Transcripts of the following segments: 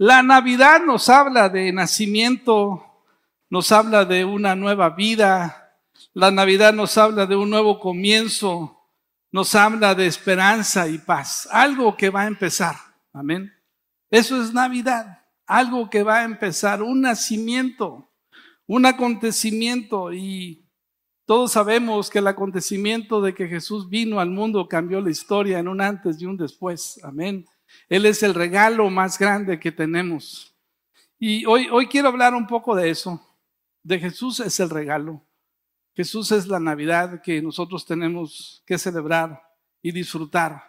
La Navidad nos habla de nacimiento, nos habla de una nueva vida. La Navidad nos habla de un nuevo comienzo, nos habla de esperanza y paz, algo que va a empezar. Amén. Eso es Navidad, algo que va a empezar, un nacimiento, un acontecimiento y todos sabemos que el acontecimiento de que Jesús vino al mundo cambió la historia en un antes y un después. Amén. Él es el regalo más grande que tenemos. Y hoy, hoy quiero hablar un poco de eso. De Jesús es el regalo. Jesús es la Navidad que nosotros tenemos que celebrar y disfrutar.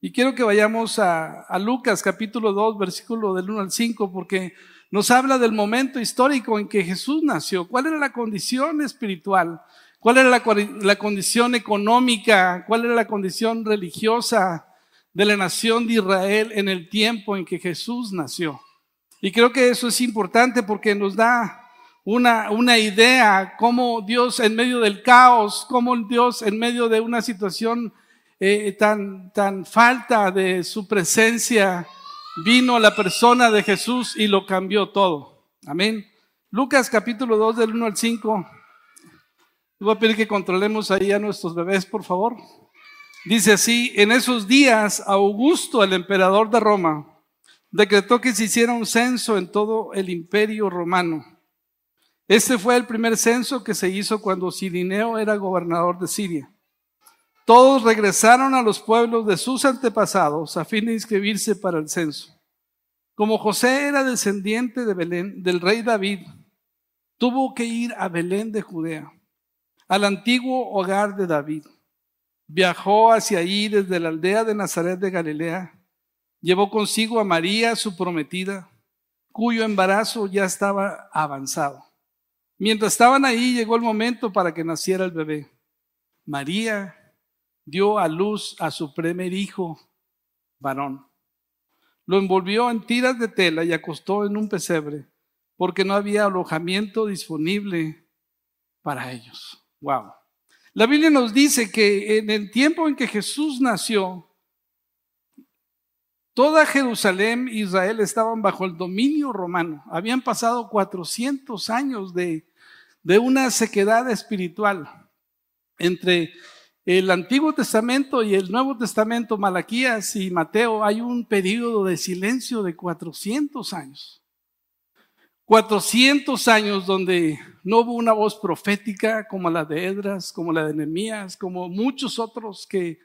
Y quiero que vayamos a, Lucas capítulo 2, versículo del 1 al 5, porque nos habla del momento histórico en que Jesús nació. ¿Cuál era la condición espiritual? ¿Cuál era la, la condición económica? ¿Cuál era la condición religiosa? De la nación de Israel en el tiempo en que Jesús nació. Y creo que eso es importante porque nos da una, una idea cómo Dios en medio del caos, cómo Dios en medio de una situación eh, tan, tan falta de su presencia, vino a la persona de Jesús y lo cambió todo. Amén. Lucas capítulo 2 del 1 al 5. Voy a pedir que controlemos ahí a nuestros bebés, por favor. Dice así, en esos días Augusto, el emperador de Roma, decretó que se hiciera un censo en todo el imperio romano. Este fue el primer censo que se hizo cuando Sirineo era gobernador de Siria. Todos regresaron a los pueblos de sus antepasados a fin de inscribirse para el censo. Como José era descendiente de Belén, del rey David, tuvo que ir a Belén de Judea, al antiguo hogar de David Viajó hacia allí desde la aldea de Nazaret de Galilea. Llevó consigo a María, su prometida, cuyo embarazo ya estaba avanzado. Mientras estaban ahí, llegó el momento para que naciera el bebé. María dio a luz a su primer hijo, varón. Lo envolvió en tiras de tela y acostó en un pesebre, porque no había alojamiento disponible para ellos. Wow. La Biblia nos dice que en el tiempo en que Jesús nació, toda Jerusalén Israel estaban bajo el dominio romano. Habían pasado 400 años de, de una sequedad espiritual entre el Antiguo Testamento y el Nuevo Testamento, Malaquías y Mateo, hay un periodo de silencio de 400 años. 400 años donde no hubo una voz profética como la de Edras, como la de Nehemías, como muchos otros que,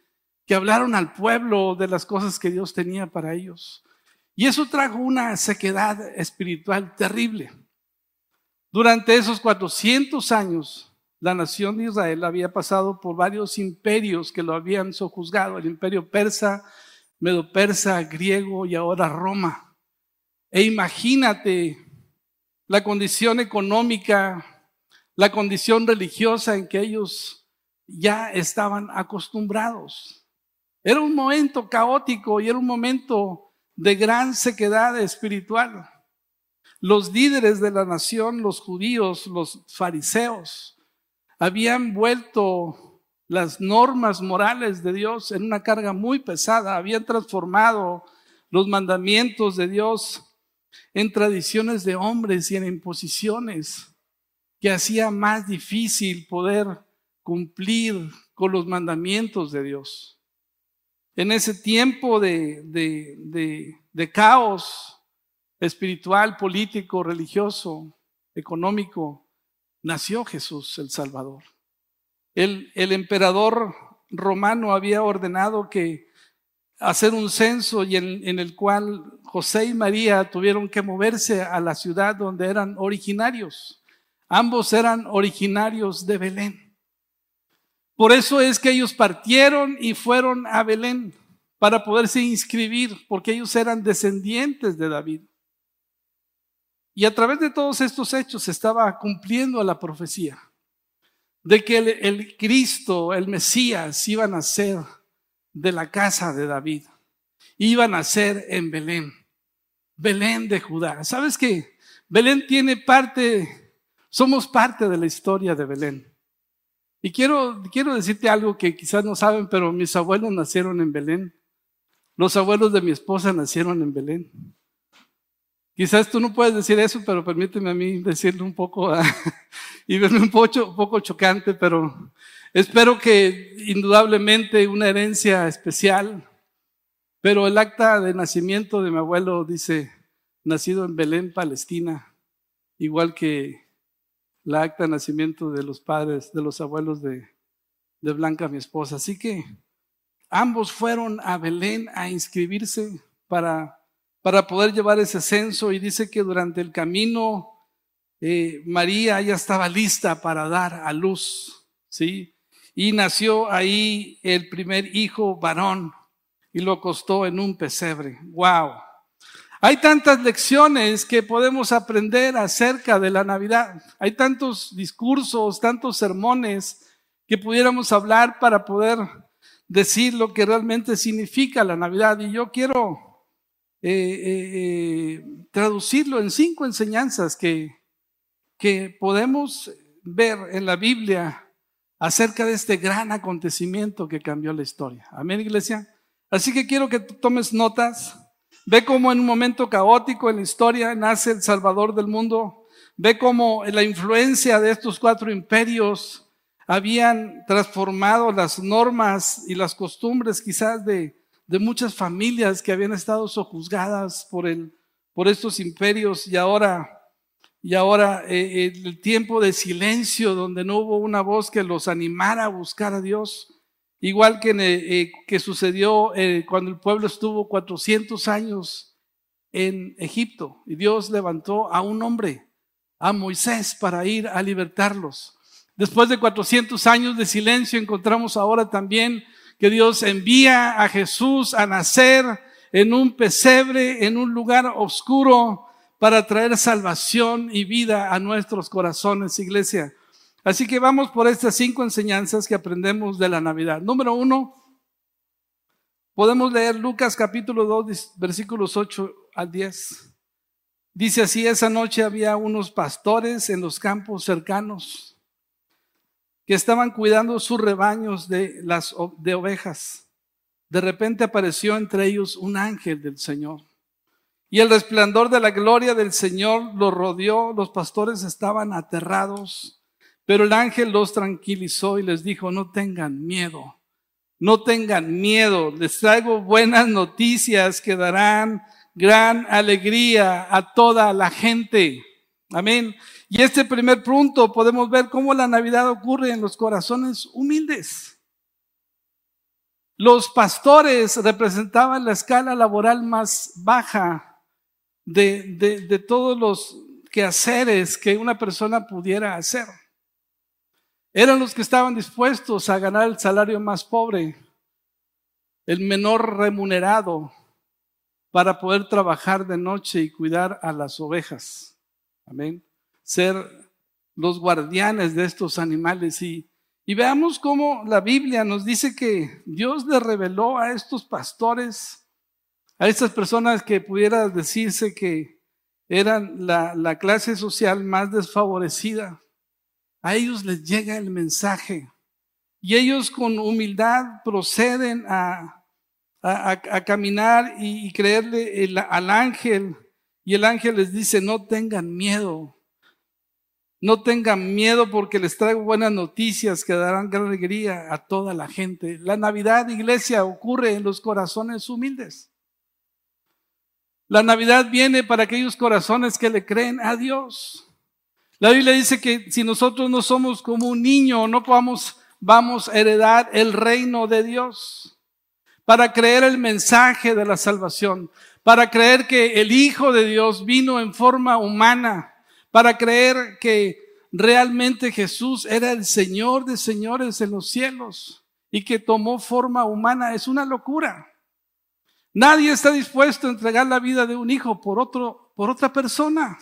que hablaron al pueblo de las cosas que Dios tenía para ellos. Y eso trajo una sequedad espiritual terrible. Durante esos 400 años, la nación de Israel había pasado por varios imperios que lo habían sojuzgado, el imperio persa, medo-persa, griego y ahora Roma. E imagínate la condición económica, la condición religiosa en que ellos ya estaban acostumbrados. Era un momento caótico y era un momento de gran sequedad espiritual. Los líderes de la nación, los judíos, los fariseos, habían vuelto las normas morales de Dios en una carga muy pesada, habían transformado los mandamientos de Dios en tradiciones de hombres y en imposiciones que hacía más difícil poder cumplir con los mandamientos de Dios. En ese tiempo de, de, caos espiritual, político, religioso, económico, nació Jesús el Salvador. El, el emperador romano había ordenado que hacer un censo y en, el cual José y María tuvieron que moverse a la ciudad donde eran originarios. Ambos eran originarios de Belén. Por eso es que ellos partieron y fueron a Belén para poderse inscribir, porque ellos eran descendientes de David. Y a través de todos estos hechos se estaba cumpliendo la profecía de que el, el Cristo, el Mesías, iba a nacer de la casa de David. Iban a ser en Belén, Belén de Judá. ¿Sabes qué? Belén tiene parte, somos parte de la historia de Belén. Y quiero, quiero decirte algo que quizás no saben, pero mis abuelos nacieron en Belén. Los abuelos de mi esposa nacieron en Belén. Quizás tú no puedes decir eso, pero permíteme a mí decirlo un poco ah, y verme un poco, un poco chocante, pero espero que indudablemente una herencia especial, pero el acta de nacimiento de mi abuelo dice, nacido en Belén, Palestina, igual que la acta de nacimiento de los padres, de los abuelos de, de Blanca, mi esposa. Así que ambos fueron a Belén a inscribirse para, para poder llevar ese censo y dice que durante el camino eh, María ya estaba lista para dar a luz, ¿sí? Y nació ahí el primer hijo varón y lo acostó en un pesebre. ¡Wow! Hay tantas lecciones que podemos aprender acerca de la Navidad. Hay tantos discursos, tantos sermones que pudiéramos hablar para poder decir lo que realmente significa la Navidad. Y yo quiero eh, eh, eh, traducirlo en cinco enseñanzas que, que podemos ver en la Biblia acerca de este gran acontecimiento que cambió la historia. Amén, iglesia. Así que quiero que tomes notas. Ve cómo en un momento caótico en la historia nace el Salvador del mundo. Ve cómo la influencia de estos cuatro imperios habían transformado las normas y las costumbres quizás de, de muchas familias que habían estado sojuzgadas por, el, por estos imperios y ahora, y ahora eh, el tiempo de silencio donde no hubo una voz que los animara a buscar a Dios Igual que, eh, que sucedió eh, cuando el pueblo estuvo 400 años en Egipto y Dios levantó a un hombre, a Moisés, para ir a libertarlos. Después de 400 años de silencio encontramos ahora también que Dios envía a Jesús a nacer en un pesebre, en un lugar oscuro, para traer salvación y vida a nuestros corazones, iglesia. Así que vamos por estas cinco enseñanzas que aprendemos de la Navidad. Número uno, podemos leer Lucas capítulo 2, versículos 8 al 10. Dice así, esa noche había unos pastores en los campos cercanos que estaban cuidando sus rebaños de, las, de ovejas. De repente apareció entre ellos un ángel del Señor. Y el resplandor de la gloria del Señor los rodeó, los pastores estaban aterrados pero el ángel los tranquilizó y les dijo, no tengan miedo, no tengan miedo, les traigo buenas noticias que darán gran alegría a toda la gente. Amén. Y este primer punto podemos ver cómo la Navidad ocurre en los corazones humildes. Los pastores representaban la escala laboral más baja de, de, de todos los quehaceres que una persona pudiera hacer. Eran los que estaban dispuestos a ganar el salario más pobre, el menor remunerado, para poder trabajar de noche y cuidar a las ovejas. Amén. Ser los guardianes de estos animales. Y, y veamos cómo la Biblia nos dice que Dios le reveló a estos pastores, a estas personas que pudiera decirse que eran la, la clase social más desfavorecida a ellos les llega el mensaje y ellos con humildad proceden a, a, caminar y, creerle al ángel y el ángel les dice, no tengan miedo, no tengan miedo porque les traigo buenas noticias que darán gran alegría a toda la gente. La Navidad, iglesia, ocurre en los corazones humildes. La Navidad viene para aquellos corazones que le creen a Dios. La Biblia dice que si nosotros no somos como un niño, no podamos, vamos a heredar el reino de Dios. Para creer el mensaje de la salvación, para creer que el Hijo de Dios vino en forma humana, para creer que realmente Jesús era el Señor de señores en los cielos y que tomó forma humana, es una locura. Nadie está dispuesto a entregar la vida de un hijo por otro, por otra persona.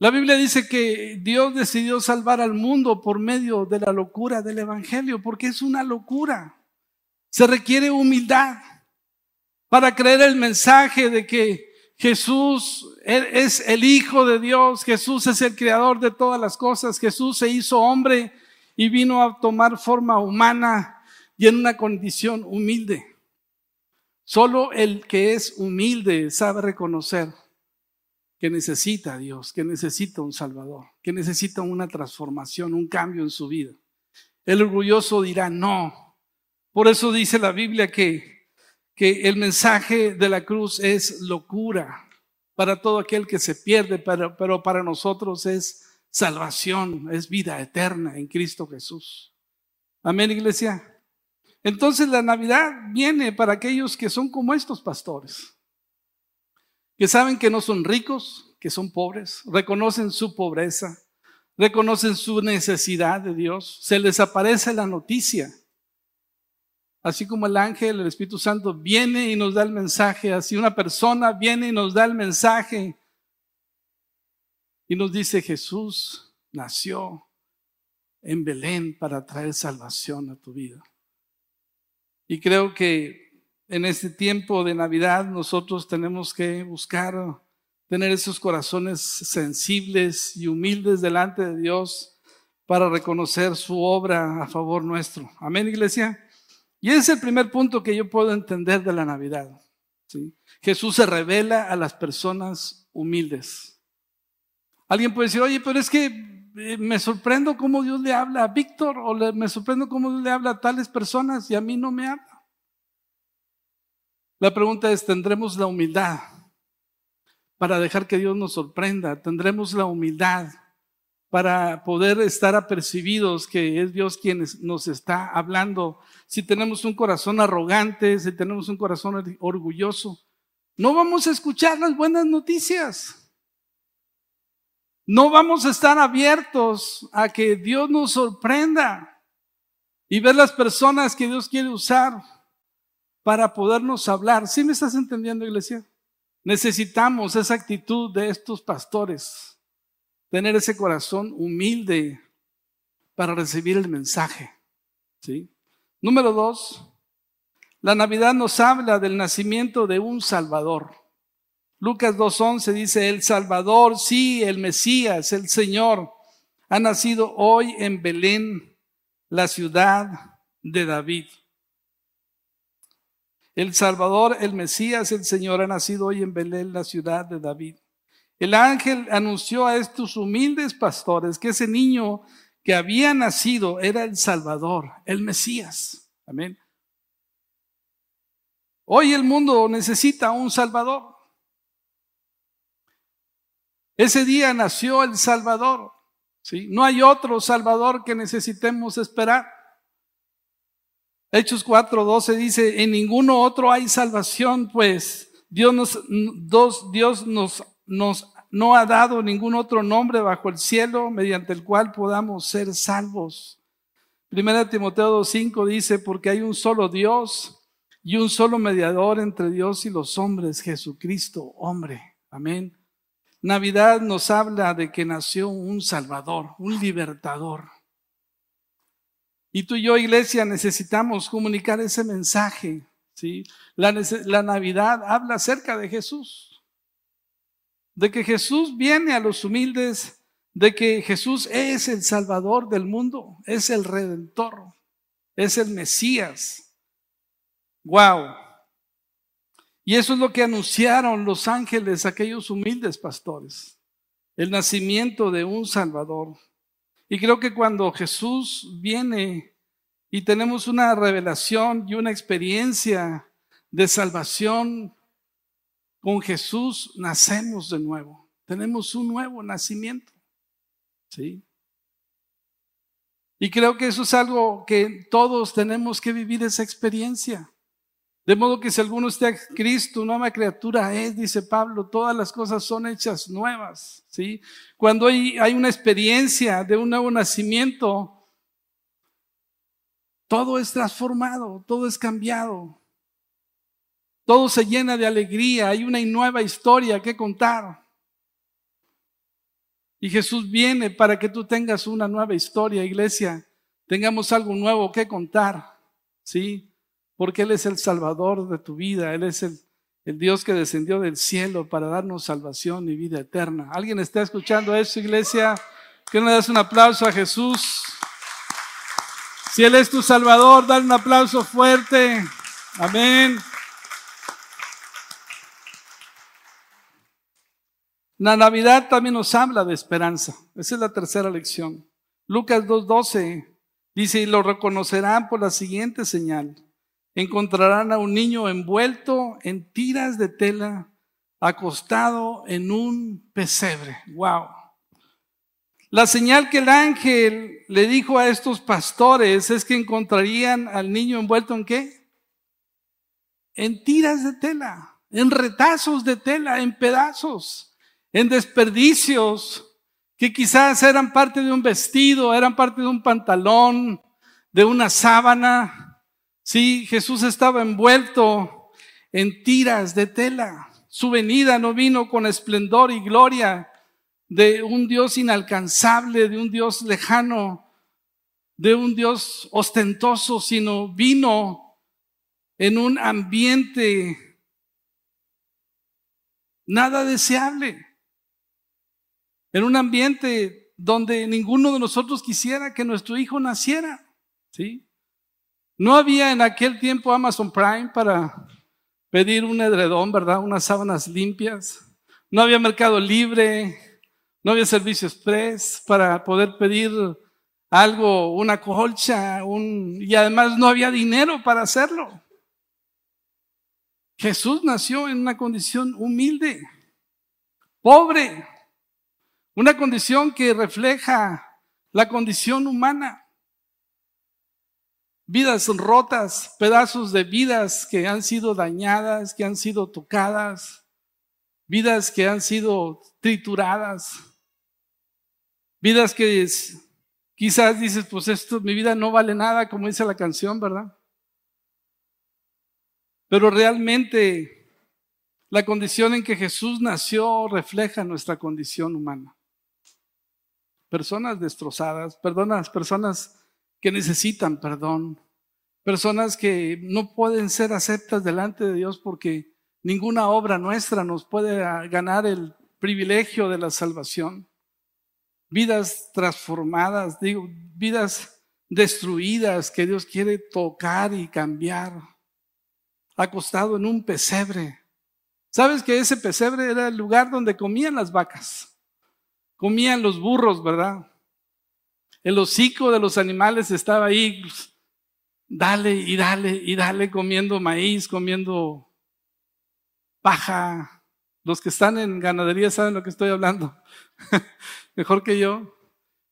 La Biblia dice que Dios decidió salvar al mundo por medio de la locura del Evangelio, porque es una locura. Se requiere humildad para creer el mensaje de que Jesús es el Hijo de Dios, Jesús es el Creador de todas las cosas, Jesús se hizo hombre y vino a tomar forma humana y en una condición humilde. Solo el que es humilde sabe reconocer que necesita Dios, que necesita un Salvador, que necesita una transformación, un cambio en su vida. El orgulloso dirá no. Por eso dice la Biblia que, que el mensaje de la cruz es locura para todo aquel que se pierde, pero para nosotros es salvación, es vida eterna en Cristo Jesús. Amén, iglesia. Entonces la Navidad viene para aquellos que son como estos pastores, que saben que no son ricos, que son pobres, reconocen su pobreza, reconocen su necesidad de Dios, se les aparece la noticia. Así como el ángel, el Espíritu Santo viene y nos da el mensaje, así una persona viene y nos da el mensaje y nos dice Jesús nació en Belén para traer salvación a tu vida. Y creo que en este tiempo de Navidad nosotros tenemos que buscar tener esos corazones sensibles y humildes delante de Dios para reconocer su obra a favor nuestro. Amén, iglesia. Y ese es el primer punto que yo puedo entender de la Navidad. Jesús se revela a las personas humildes. Alguien puede decir, oye, pero es que eh, me sorprendo cómo Dios le habla a Víctor o me sorprendo cómo Dios le habla a tales personas y a mí no me habla. La pregunta es, ¿tendremos la humildad para dejar que Dios nos sorprenda? ¿Tendremos la humildad para poder estar apercibidos que es Dios quien nos está hablando? Si tenemos un corazón arrogante, si tenemos un corazón orgulloso, no vamos a escuchar las buenas noticias. No vamos a estar abiertos a que Dios nos sorprenda y ver las personas que Dios quiere usar para podernos hablar. ¿Sí me estás entendiendo, iglesia? Necesitamos esa actitud de estos pastores, tener ese corazón humilde para recibir el mensaje. ¿sí? Número dos, la Navidad nos habla del nacimiento de un Salvador. Lucas 2.11 dice, el Salvador, sí, el Mesías, el Señor, ha nacido hoy en Belén, la ciudad de David. El Salvador, el Mesías, el Señor, ha nacido hoy en Belén, la ciudad de David. El ángel anunció a estos humildes pastores que ese niño que había nacido era el Salvador, el Mesías. Amén. Hoy el mundo necesita un Salvador. Ese día nació el Salvador. ¿sí? No hay otro Salvador que necesitemos esperar. Hechos 4:12 dice, en ninguno otro hay salvación, pues Dios nos, Dios nos, nos no ha dado ningún otro nombre bajo el cielo mediante el cual podamos ser salvos. Primera Timoteo 2:5 dice, porque hay un solo Dios y un solo mediador entre Dios y los hombres, Jesucristo, hombre. Amén. Navidad nos habla de que nació un Salvador, un libertador. Y tú y yo, iglesia, necesitamos comunicar ese mensaje. ¿sí? La, la Navidad habla acerca de Jesús, de que Jesús viene a los humildes, de que Jesús es el Salvador del mundo, es el Redentor, es el Mesías. Wow. Y eso es lo que anunciaron los ángeles, aquellos humildes pastores, el nacimiento de un Salvador. Y creo que cuando Jesús viene y tenemos una revelación y una experiencia de salvación con Jesús, nacemos de nuevo. Tenemos un nuevo nacimiento. ¿Sí? Y creo que eso es algo que todos tenemos que vivir esa experiencia. De modo que si alguno está en Cristo, nueva criatura es, dice Pablo, todas las cosas son hechas nuevas. ¿sí? Cuando hay, hay una experiencia de un nuevo nacimiento, todo es transformado, todo es cambiado. Todo se llena de alegría, hay una nueva historia que contar. Y Jesús viene para que tú tengas una nueva historia, iglesia. Tengamos algo nuevo que contar. ¿Sí? porque Él es el Salvador de tu vida, Él es el, Dios que descendió del cielo para darnos salvación y vida eterna. ¿Alguien está escuchando eso, iglesia? ¿Qué le das un aplauso a Jesús? Si Él es tu Salvador, dale un aplauso fuerte. Amén. La Navidad también nos habla de esperanza. Esa es la tercera lección. Lucas 2.12 dice, y lo reconocerán por la siguiente señal. Encontrarán a un niño envuelto en tiras de tela, acostado en un pesebre. Wow. La señal que el ángel le dijo a estos pastores es que encontrarían al niño envuelto en qué? En tiras de tela, en retazos de tela, en pedazos, en desperdicios que quizás eran parte de un vestido, eran parte de un pantalón, de una sábana. Sí, Jesús estaba envuelto en tiras de tela. Su venida no vino con esplendor y gloria, de un Dios inalcanzable, de un Dios lejano, de un Dios ostentoso, sino vino en un ambiente nada deseable, en un ambiente donde ninguno de nosotros quisiera que nuestro hijo naciera, ¿sí? No había en aquel tiempo Amazon Prime para pedir un edredón, ¿verdad? Unas sábanas limpias. No había mercado libre, no había servicio express para poder pedir algo, una colcha, un, y además no había dinero para hacerlo. Jesús nació en una condición humilde, pobre, una condición que refleja la condición humana. Vidas rotas, pedazos de vidas que han sido dañadas, que han sido tocadas, vidas que han sido trituradas. Vidas que quizás dices, pues esto, mi vida no vale nada, como dice la canción, ¿verdad? Pero realmente la condición en que Jesús nació refleja nuestra condición humana. Personas destrozadas, personas, personas que necesitan perdón, personas que no pueden ser aceptas delante de Dios porque ninguna obra nuestra nos puede ganar el privilegio de la salvación vidas transformadas, digo, vidas destruidas que Dios quiere tocar y cambiar, acostado en un pesebre. ¿Sabes que ese pesebre era el lugar donde comían las vacas? Comían los burros, ¿verdad? El hocico de los animales estaba ahí, pues, dale y dale y dale comiendo maíz, comiendo paja. Los que están en ganadería saben lo que estoy hablando. mejor que yo.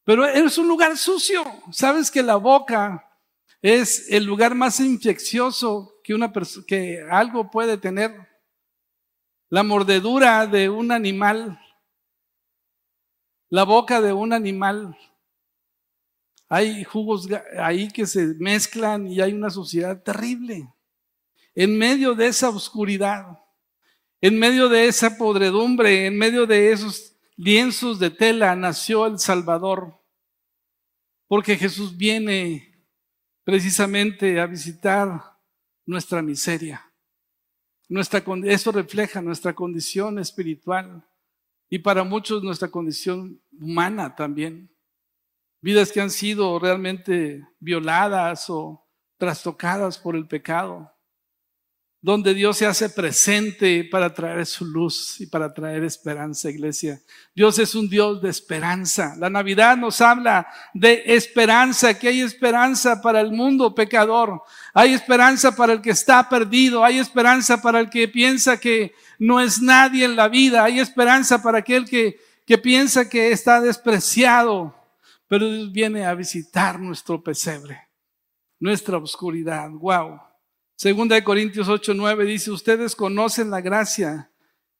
Pero es un lugar sucio. Sabes que la boca es el lugar más infeccioso que, una que algo puede tener. La mordedura de un animal, la boca de un animal. Hay jugos ahí que se mezclan y hay una suciedad terrible. En medio de esa oscuridad, en medio de esa podredumbre, en medio de esos lienzos de tela nació el Salvador, porque Jesús viene precisamente a visitar nuestra miseria. Nuestra, eso refleja nuestra condición espiritual y para muchos nuestra condición humana también. Vidas que han sido realmente violadas o trastocadas por el pecado donde Dios se hace presente para traer su luz y para traer esperanza, iglesia. Dios es un Dios de esperanza. La Navidad nos habla de esperanza, que hay esperanza para el mundo pecador, hay esperanza para el que está perdido, hay esperanza para el que piensa que no es nadie en la vida, hay esperanza para aquel que, que piensa que está despreciado, pero Dios viene a visitar nuestro pesebre, nuestra oscuridad. Wow. Segunda de Corintios 8, 9 dice, ustedes conocen la gracia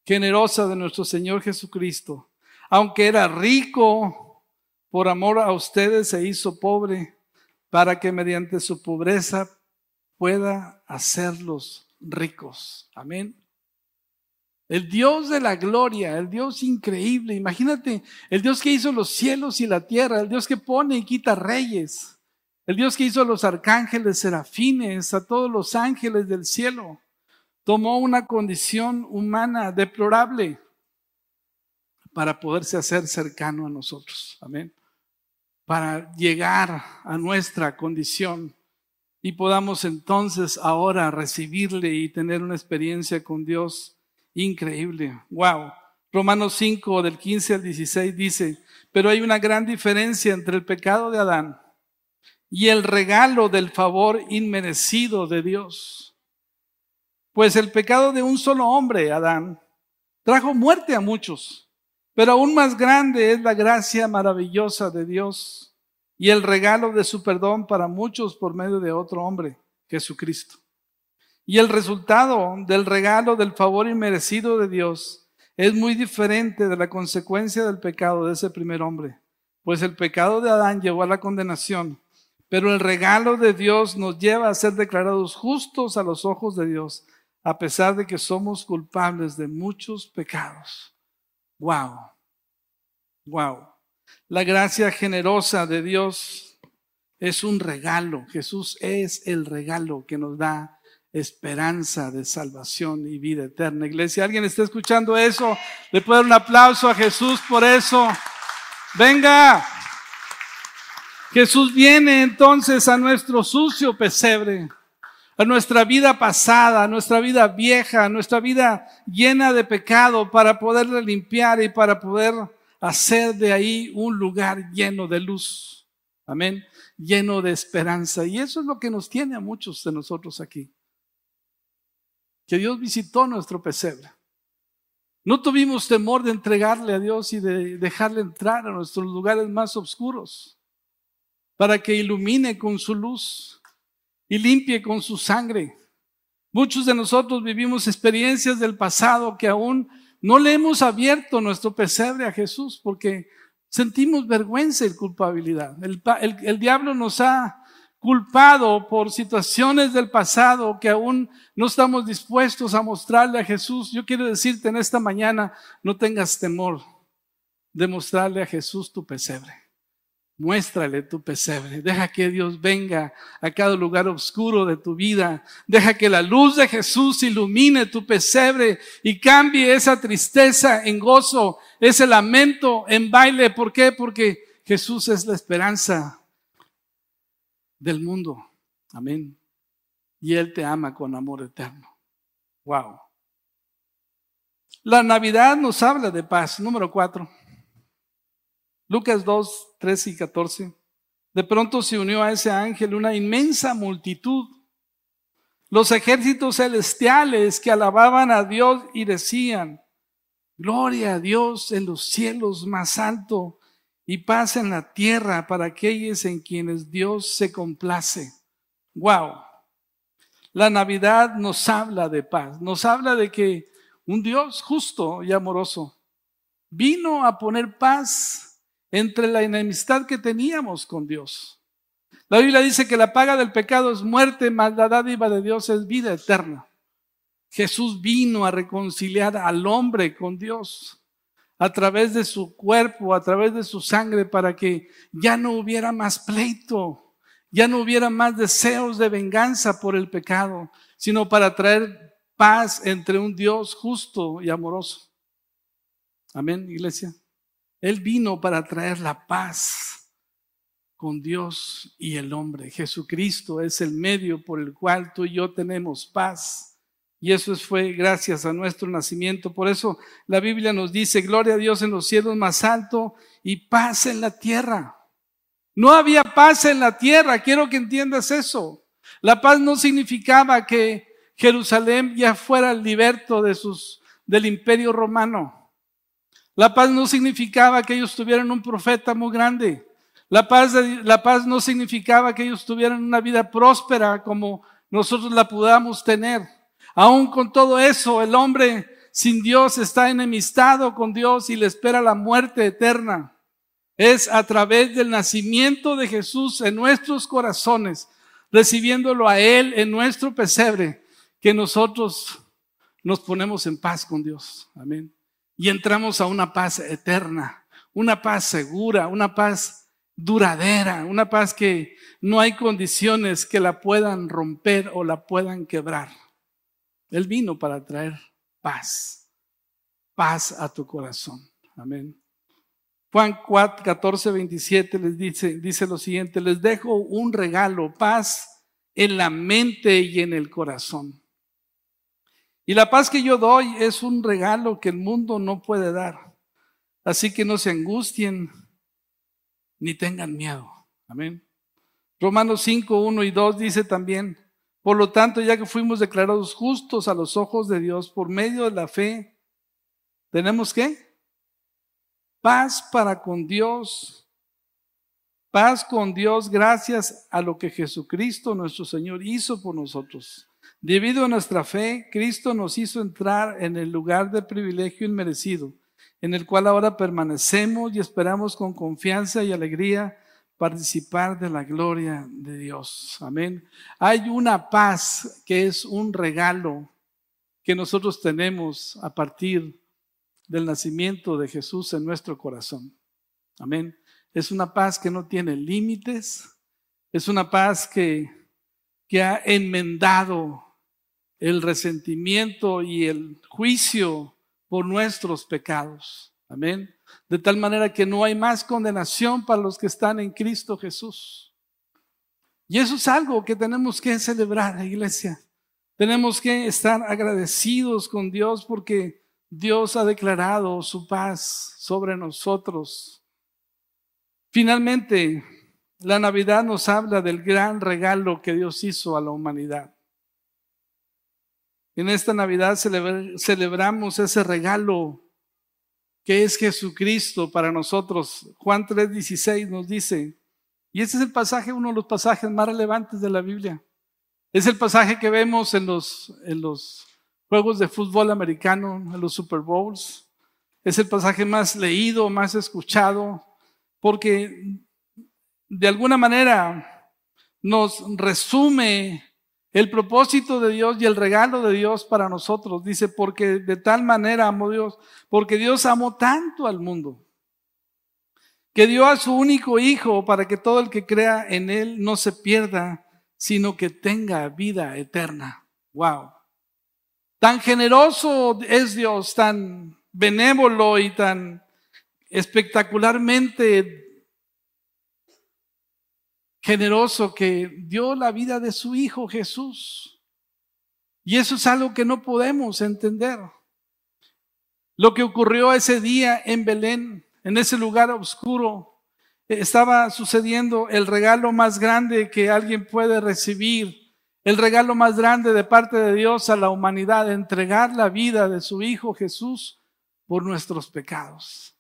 generosa de nuestro Señor Jesucristo. Aunque era rico, por amor a ustedes se hizo pobre, para que mediante su pobreza pueda hacerlos ricos. Amén. El Dios de la gloria, el Dios increíble. Imagínate, el Dios que hizo los cielos y la tierra, el Dios que pone y quita reyes. El Dios que hizo a los arcángeles serafines, a todos los ángeles del cielo, tomó una condición humana deplorable para poderse hacer cercano a nosotros. Amén. Para llegar a nuestra condición y podamos entonces ahora recibirle y tener una experiencia con Dios increíble. Wow. Romanos 5 del 15 al 16 dice, pero hay una gran diferencia entre el pecado de Adán y el regalo del favor inmerecido de Dios. Pues el pecado de un solo hombre, Adán, trajo muerte a muchos, pero aún más grande es la gracia maravillosa de Dios y el regalo de su perdón para muchos por medio de otro hombre, Jesucristo. Y el resultado del regalo del favor inmerecido de Dios es muy diferente de la consecuencia del pecado de ese primer hombre, pues el pecado de Adán llevó a la condenación, pero el regalo de Dios nos lleva a ser declarados justos a los ojos de Dios, a pesar de que somos culpables de muchos pecados. Wow. Wow. La gracia generosa de Dios es un regalo. Jesús es el regalo que nos da esperanza de salvación y vida eterna. Iglesia, ¿alguien está escuchando eso? Le puedo dar un aplauso a Jesús por eso. Venga. Jesús viene entonces a nuestro sucio pesebre, a nuestra vida pasada, a nuestra vida vieja, a nuestra vida llena de pecado para poderle limpiar y para poder hacer de ahí un lugar lleno de luz. Amén. Lleno de esperanza. Y eso es lo que nos tiene a muchos de nosotros aquí que Dios visitó nuestro pesebre. No tuvimos temor de entregarle a Dios y de dejarle entrar a nuestros lugares más oscuros para que ilumine con su luz y limpie con su sangre. Muchos de nosotros vivimos experiencias del pasado que aún no le hemos abierto nuestro pesebre a Jesús porque sentimos vergüenza y culpabilidad. El, diablo nos ha culpado por situaciones del pasado que aún no estamos dispuestos a mostrarle a Jesús, yo quiero decirte en esta mañana, no tengas temor de mostrarle a Jesús tu pesebre. Muéstrale tu pesebre. Deja que Dios venga a cada lugar oscuro de tu vida. Deja que la luz de Jesús ilumine tu pesebre y cambie esa tristeza en gozo, ese lamento en baile. ¿Por qué? Porque Jesús es la esperanza del mundo. Amén. Y Él te ama con amor eterno. Wow. La Navidad nos habla de paz. Número cuatro. Lucas 2, 13 y 14. De pronto se unió a ese ángel una inmensa multitud. Los ejércitos celestiales que alababan a Dios y decían, Gloria a Dios en los cielos más alto y paz en la tierra para aquellos en quienes Dios se complace. Wow. La Navidad nos habla de paz, nos habla de que un Dios justo y amoroso vino a poner paz entre la enemistad que teníamos con Dios. La Biblia dice que la paga del pecado es muerte, mas la dádiva de Dios es vida eterna. Jesús vino a reconciliar al hombre con Dios a través de su cuerpo, a través de su sangre, para que ya no hubiera más pleito, ya no hubiera más deseos de venganza por el pecado, sino para traer paz entre un Dios justo y amoroso. Amén, iglesia. Él vino para traer la paz con Dios y el hombre. Jesucristo es el medio por el cual tú y yo tenemos paz. Y eso fue gracias a nuestro nacimiento. Por eso la Biblia nos dice, gloria a Dios en los cielos más alto y paz en la tierra. No había paz en la tierra, quiero que entiendas eso. La paz no significaba que Jerusalén ya fuera liberto de sus, del imperio romano. La paz no significaba que ellos tuvieran un profeta muy grande. La paz, la paz no significaba que ellos tuvieran una vida próspera como nosotros la podamos tener. Aún con todo eso, el hombre sin Dios está enemistado con Dios y le espera la muerte eterna. Es a través del nacimiento de Jesús en nuestros corazones, recibiéndolo a Él en nuestro pesebre, que nosotros nos ponemos en paz con Dios. Amén. Y entramos a una paz eterna, una paz segura, una paz duradera, una paz que no hay condiciones que la puedan romper o la puedan quebrar. Él vino para traer paz, paz a tu corazón. Amén. Juan 4, 14, 27 les dice, dice lo siguiente, les dejo un regalo, paz en la mente y en el corazón. Y la paz que yo doy es un regalo que el mundo no puede dar. Así que no se angustien ni tengan miedo. Amén. Romanos 5, 1 y 2 dice también, por lo tanto, ya que fuimos declarados justos a los ojos de Dios por medio de la fe, ¿tenemos qué? Paz para con Dios. Paz con Dios gracias a lo que Jesucristo nuestro Señor hizo por nosotros. Debido a nuestra fe, Cristo nos hizo entrar en el lugar de privilegio inmerecido, en el cual ahora permanecemos y esperamos con confianza y alegría participar de la gloria de Dios. Amén. Hay una paz que es un regalo que nosotros tenemos a partir del nacimiento de Jesús en nuestro corazón. Amén. Es una paz que no tiene límites. Es una paz que, que ha enmendado el resentimiento y el juicio por nuestros pecados. Amén. De tal manera que no hay más condenación para los que están en Cristo Jesús. Y eso es algo que tenemos que celebrar, iglesia. Tenemos que estar agradecidos con Dios porque Dios ha declarado su paz sobre nosotros. Finalmente, la Navidad nos habla del gran regalo que Dios hizo a la humanidad. En esta Navidad celebramos ese regalo que es Jesucristo para nosotros. Juan 3:16 nos dice, y este es el pasaje, uno de los pasajes más relevantes de la Biblia. Es el pasaje que vemos en los, en los juegos de fútbol americano, en los Super Bowls. Es el pasaje más leído, más escuchado, porque de alguna manera nos resume el propósito de Dios y el regalo de Dios para nosotros, dice, porque de tal manera amó Dios, porque Dios amó tanto al mundo, que dio a su único Hijo para que todo el que crea en Él no se pierda, sino que tenga vida eterna. Wow. Tan generoso es Dios, tan benévolo y tan espectacularmente generoso que dio la vida de su Hijo Jesús. Y eso es algo que no podemos entender. Lo que ocurrió ese día en Belén, en ese lugar oscuro, estaba sucediendo el regalo más grande que alguien puede recibir, el regalo más grande de parte de Dios a la humanidad, entregar la vida de su Hijo Jesús por nuestros pecados,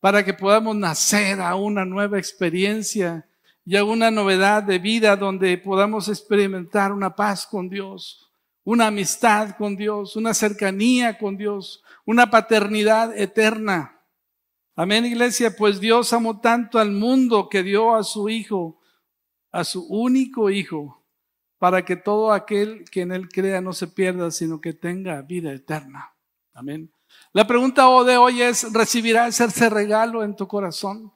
para que podamos nacer a una nueva experiencia y a una novedad de vida donde podamos experimentar una paz con Dios, una amistad con Dios, una cercanía con Dios, una paternidad eterna. Amén, iglesia, pues Dios amó tanto al mundo que dio a su Hijo, a su único Hijo, para que todo aquel que en Él crea no se pierda, sino que tenga vida eterna. Amén. La pregunta de hoy es, ¿recibirás ese regalo en tu corazón?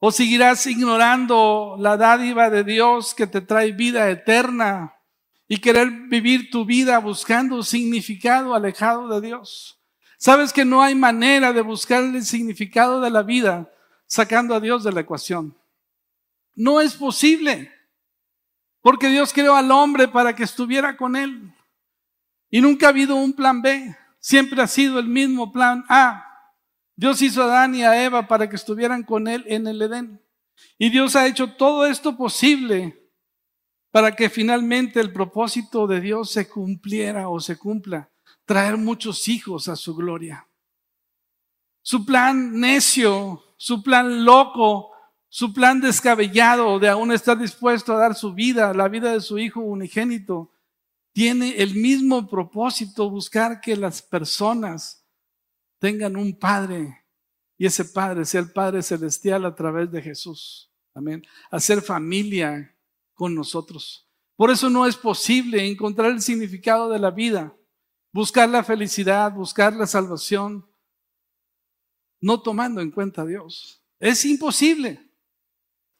¿O seguirás ignorando la dádiva de Dios que te trae vida eterna y querer vivir tu vida buscando significado alejado de Dios? Sabes que no hay manera de buscar el significado de la vida sacando a Dios de la ecuación. No es posible, porque Dios creó al hombre para que estuviera con él. Y nunca ha habido un plan B, siempre ha sido el mismo plan A. Dios hizo a Adán y a Eva para que estuvieran con él en el Edén. Y Dios ha hecho todo esto posible para que finalmente el propósito de Dios se cumpliera o se cumpla, traer muchos hijos a su gloria. Su plan necio, su plan loco, su plan descabellado de aún estar dispuesto a dar su vida, la vida de su hijo unigénito, tiene el mismo propósito, buscar que las personas tengan un Padre y ese Padre sea el Padre Celestial a través de Jesús. Amén. Hacer familia con nosotros. Por eso no es posible encontrar el significado de la vida, buscar la felicidad, buscar la salvación, no tomando en cuenta a Dios. Es imposible.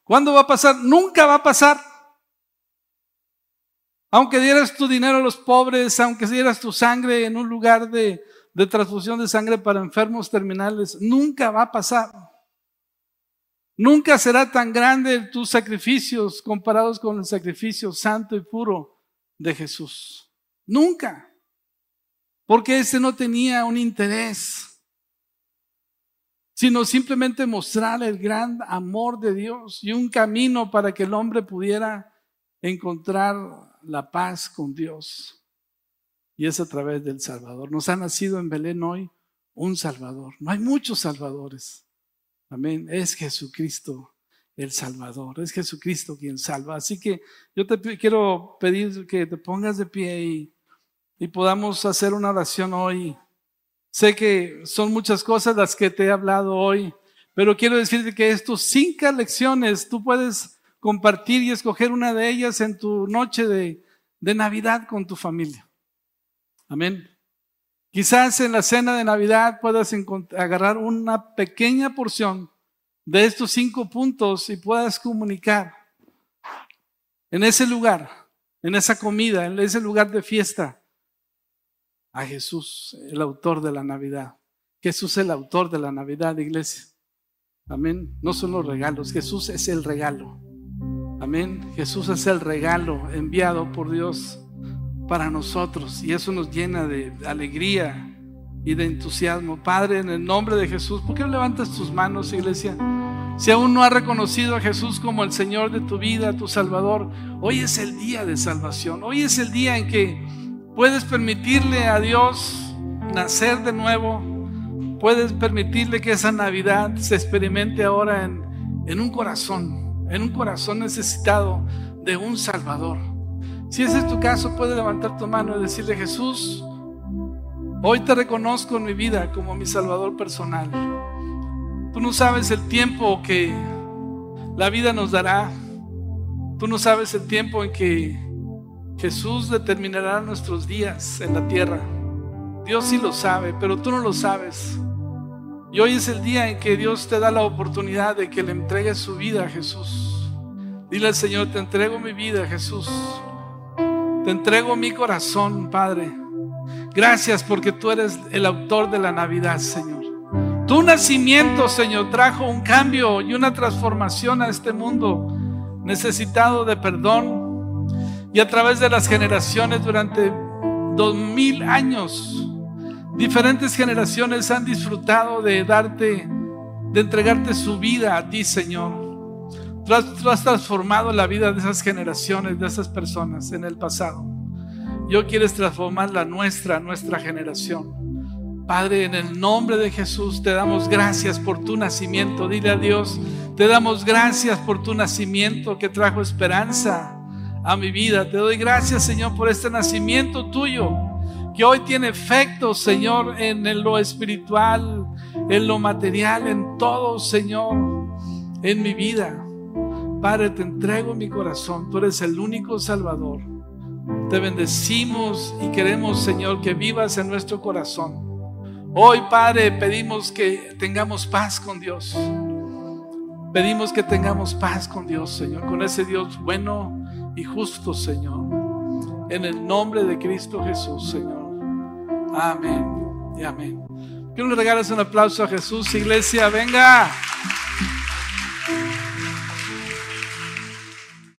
¿Cuándo va a pasar? Nunca va a pasar. Aunque dieras tu dinero a los pobres, aunque dieras tu sangre en un lugar de, de transfusión de sangre para enfermos terminales. Nunca va a pasar. Nunca será tan grande tus sacrificios comparados con el sacrificio santo y puro de Jesús. Nunca. Porque ese no tenía un interés, sino simplemente mostrar el gran amor de Dios y un camino para que el hombre pudiera encontrar la paz con Dios. Y es a través del Salvador. Nos ha nacido en Belén hoy un Salvador. No hay muchos Salvadores. Amén. Es Jesucristo el Salvador. Es Jesucristo quien salva. Así que yo te quiero pedir que te pongas de pie y, y podamos hacer una oración hoy. Sé que son muchas cosas las que te he hablado hoy, pero quiero decirte que estos cinco lecciones tú puedes compartir y escoger una de ellas en tu noche de, de Navidad con tu familia. Amén. Quizás en la cena de Navidad puedas agarrar una pequeña porción de estos cinco puntos y puedas comunicar en ese lugar, en esa comida, en ese lugar de fiesta, a Jesús, el autor de la Navidad. Jesús es el autor de la Navidad, iglesia. Amén. No son los regalos, Jesús es el regalo. Amén. Jesús es el regalo enviado por Dios para nosotros y eso nos llena de alegría y de entusiasmo. Padre, en el nombre de Jesús, ¿por qué levantas tus manos, iglesia? Si aún no has reconocido a Jesús como el Señor de tu vida, tu Salvador, hoy es el día de salvación. Hoy es el día en que puedes permitirle a Dios nacer de nuevo. Puedes permitirle que esa Navidad se experimente ahora en, en un corazón, en un corazón necesitado de un Salvador. Si ese es tu caso, puedes levantar tu mano y decirle, Jesús, hoy te reconozco en mi vida como mi Salvador personal. Tú no sabes el tiempo que la vida nos dará. Tú no sabes el tiempo en que Jesús determinará nuestros días en la tierra. Dios sí lo sabe, pero tú no lo sabes. Y hoy es el día en que Dios te da la oportunidad de que le entregues su vida a Jesús. Dile al Señor, te entrego mi vida, Jesús. Te entrego mi corazón, Padre. Gracias porque tú eres el autor de la Navidad, Señor. Tu nacimiento, Señor, trajo un cambio y una transformación a este mundo necesitado de perdón. Y a través de las generaciones durante dos mil años, diferentes generaciones han disfrutado de darte, de entregarte su vida a ti, Señor. Tú has, transformado la vida de esas generaciones, de esas personas en el pasado. Y hoy quieres transformar la nuestra, nuestra generación. Padre, en el nombre de Jesús te damos gracias por tu nacimiento. Dile a Dios, te damos gracias por tu nacimiento que trajo esperanza a mi vida. Te doy gracias, Señor, por este nacimiento tuyo, que hoy tiene efecto, Señor, en lo espiritual, en lo material, en todo, Señor, en mi vida. Padre, te entrego mi corazón. Tú eres el único Salvador. Te bendecimos y queremos, Señor, que vivas en nuestro corazón. Hoy, Padre, pedimos que tengamos paz con Dios. Pedimos que tengamos paz con Dios, Señor, con ese Dios bueno y justo, Señor. En el nombre de Cristo Jesús, Señor. Amén y amén. Que le regales un aplauso a Jesús, iglesia. Venga.